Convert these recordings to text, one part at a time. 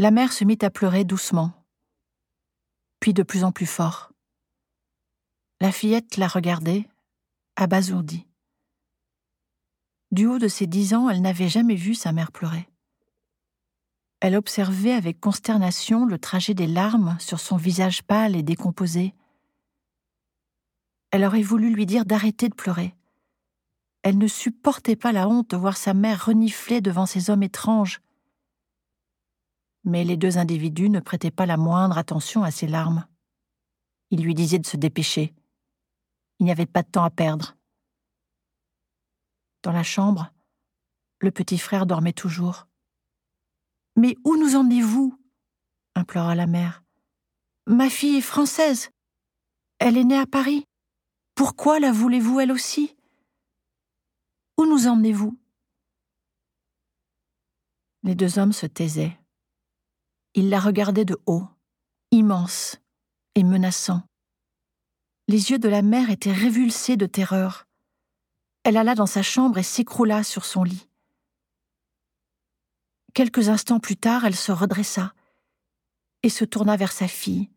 La mère se mit à pleurer doucement, puis de plus en plus fort. La fillette la regardait, abasourdie. Du haut de ses dix ans, elle n'avait jamais vu sa mère pleurer. Elle observait avec consternation le trajet des larmes sur son visage pâle et décomposé. Elle aurait voulu lui dire d'arrêter de pleurer. Elle ne supportait pas la honte de voir sa mère renifler devant ces hommes étranges. Mais les deux individus ne prêtaient pas la moindre attention à ses larmes. Ils lui disaient de se dépêcher. Il n'y avait pas de temps à perdre. Dans la chambre, le petit frère dormait toujours. Mais où nous emmenez-vous? implora la mère. Ma fille est française. Elle est née à Paris. Pourquoi la voulez-vous elle aussi Où nous emmenez-vous? Les deux hommes se taisaient. Ils la regardaient de haut, immense et menaçant. Les yeux de la mère étaient révulsés de terreur. Elle alla dans sa chambre et s'écroula sur son lit. Quelques instants plus tard, elle se redressa et se tourna vers sa fille.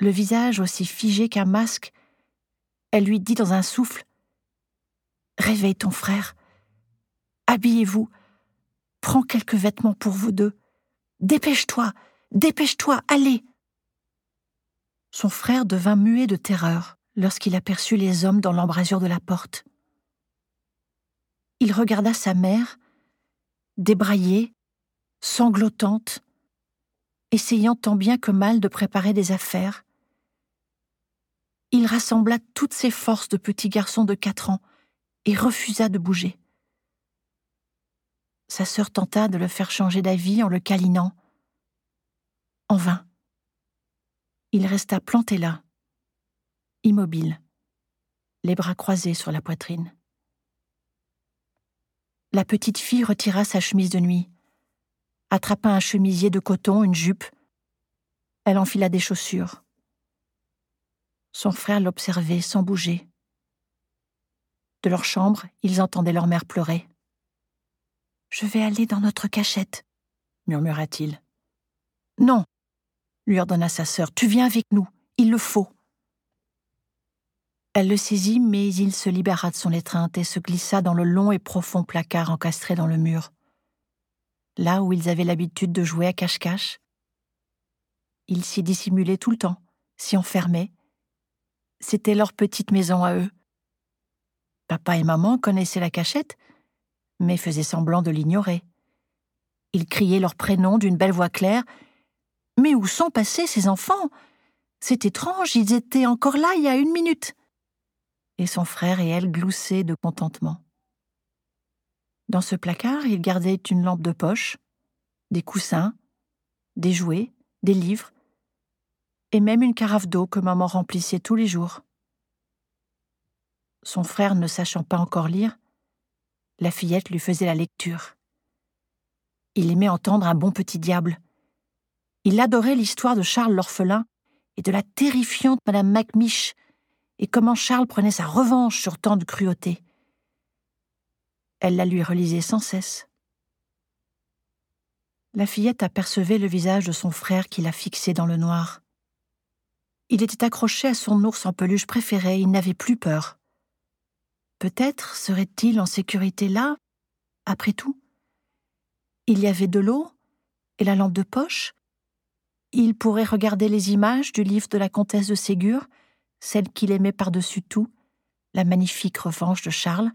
Le visage aussi figé qu'un masque, elle lui dit dans un souffle Réveille ton frère, habillez-vous, prends quelques vêtements pour vous deux, dépêche-toi, dépêche-toi, allez. Son frère devint muet de terreur lorsqu'il aperçut les hommes dans l'embrasure de la porte. Il regarda sa mère, débraillée, sanglotante, essayant tant bien que mal de préparer des affaires. Il rassembla toutes ses forces de petit garçon de quatre ans et refusa de bouger. Sa sœur tenta de le faire changer d'avis en le câlinant. En vain il resta planté là, immobile, les bras croisés sur la poitrine. La petite fille retira sa chemise de nuit, attrapa un chemisier de coton, une jupe. Elle enfila des chaussures. Son frère l'observait sans bouger. De leur chambre, ils entendaient leur mère pleurer. Je vais aller dans notre cachette, murmura-t-il. Non, lui ordonna sa sœur. Tu viens avec nous, il le faut. Elle le saisit, mais il se libéra de son étreinte et se glissa dans le long et profond placard encastré dans le mur. Là où ils avaient l'habitude de jouer à cache-cache. Ils s'y dissimulaient tout le temps, s'y enfermaient. C'était leur petite maison à eux. Papa et maman connaissaient la cachette, mais faisaient semblant de l'ignorer. Ils criaient leur prénom d'une belle voix claire mais où sont passés ces enfants? C'est étrange, ils étaient encore là il y a une minute. Et son frère et elle gloussaient de contentement. Dans ce placard, il gardait une lampe de poche, des coussins, des jouets, des livres, et même une carafe d'eau que maman remplissait tous les jours. Son frère ne sachant pas encore lire, la fillette lui faisait la lecture. Il aimait entendre un bon petit diable, il adorait l'histoire de Charles l'orphelin et de la terrifiante Madame Macmiche, et comment Charles prenait sa revanche sur tant de cruauté. Elle la lui relisait sans cesse. La fillette apercevait le visage de son frère qui la fixait dans le noir. Il était accroché à son ours en peluche préféré, il n'avait plus peur. Peut-être serait-il en sécurité là, après tout. Il y avait de l'eau et la lampe de poche, il pourrait regarder les images du livre de la comtesse de Ségur, celle qu'il aimait par-dessus tout, la magnifique revanche de Charles.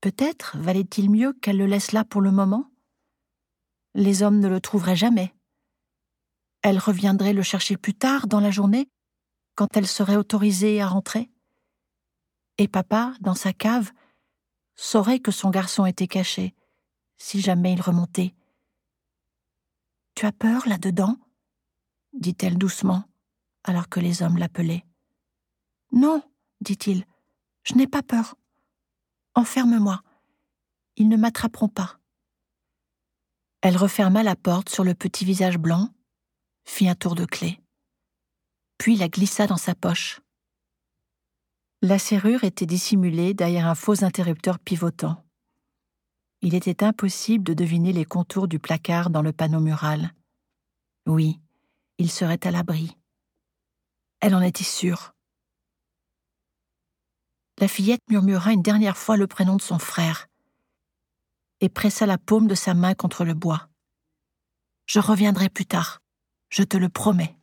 Peut-être valait-il mieux qu'elle le laisse là pour le moment Les hommes ne le trouveraient jamais. Elle reviendrait le chercher plus tard dans la journée, quand elle serait autorisée à rentrer. Et papa, dans sa cave, saurait que son garçon était caché, si jamais il remontait tu as peur là-dedans? dit-elle doucement, alors que les hommes l'appelaient. Non, dit-il, je n'ai pas peur. Enferme-moi. Ils ne m'attraperont pas. Elle referma la porte sur le petit visage blanc, fit un tour de clé, puis la glissa dans sa poche. La serrure était dissimulée derrière un faux interrupteur pivotant. il était impossible de deviner les contours du placard dans le panneau mural. Oui, il serait à l'abri. Elle en était sûre. La fillette murmura une dernière fois le prénom de son frère et pressa la paume de sa main contre le bois. Je reviendrai plus tard, je te le promets.